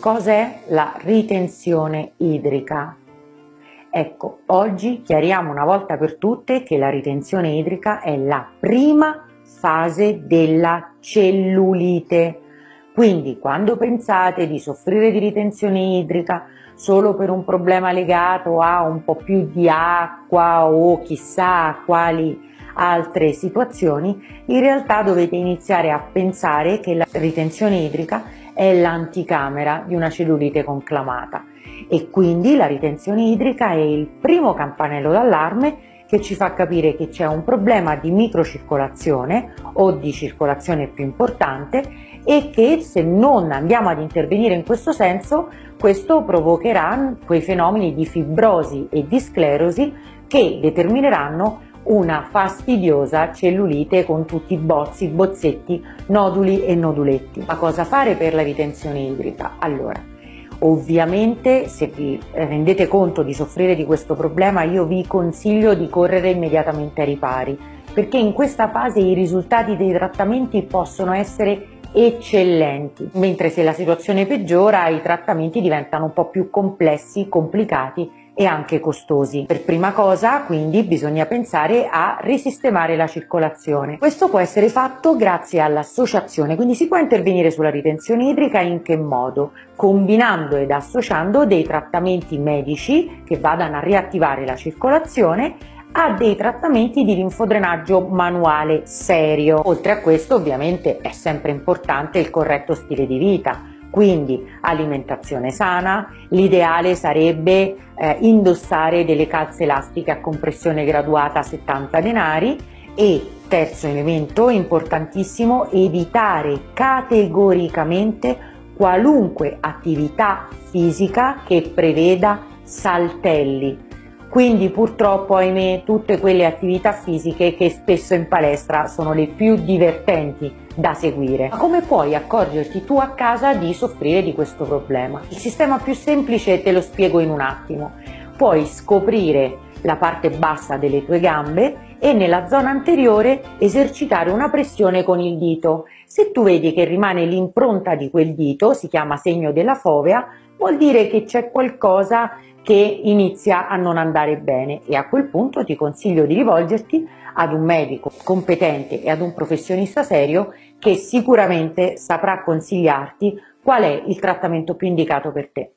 cos'è la ritenzione idrica? Ecco, oggi chiariamo una volta per tutte che la ritenzione idrica è la prima fase della cellulite. Quindi quando pensate di soffrire di ritenzione idrica solo per un problema legato a un po' più di acqua o chissà quali altre situazioni, in realtà dovete iniziare a pensare che la ritenzione idrica è l'anticamera di una cellulite conclamata. E quindi la ritenzione idrica è il primo campanello d'allarme che ci fa capire che c'è un problema di microcircolazione o di circolazione più importante e che se non andiamo ad intervenire in questo senso questo provocherà quei fenomeni di fibrosi e di sclerosi che determineranno una fastidiosa cellulite con tutti i bozzi, bozzetti, noduli e noduletti. Ma cosa fare per la ritenzione idrica? Allora, Ovviamente se vi rendete conto di soffrire di questo problema io vi consiglio di correre immediatamente ai ripari perché in questa fase i risultati dei trattamenti possono essere eccellenti, mentre se la situazione peggiora i trattamenti diventano un po' più complessi, complicati e anche costosi. Per prima cosa quindi bisogna pensare a risistemare la circolazione. Questo può essere fatto grazie all'associazione, quindi si può intervenire sulla ritenzione idrica in che modo? Combinando ed associando dei trattamenti medici che vadano a riattivare la circolazione a dei trattamenti di linfodrenaggio manuale serio. Oltre a questo ovviamente è sempre importante il corretto stile di vita, quindi alimentazione sana, l'ideale sarebbe eh, indossare delle calze elastiche a compressione graduata a 70 denari e terzo elemento importantissimo evitare categoricamente qualunque attività fisica che preveda saltelli quindi purtroppo ahimè tutte quelle attività fisiche che spesso in palestra sono le più divertenti da seguire. Ma come puoi accorgerti tu a casa di soffrire di questo problema? Il sistema più semplice te lo spiego in un attimo. Puoi scoprire la parte bassa delle tue gambe e nella zona anteriore esercitare una pressione con il dito. Se tu vedi che rimane l'impronta di quel dito, si chiama segno della fovea, vuol dire che c'è qualcosa che inizia a non andare bene e a quel punto ti consiglio di rivolgerti ad un medico competente e ad un professionista serio che sicuramente saprà consigliarti qual è il trattamento più indicato per te.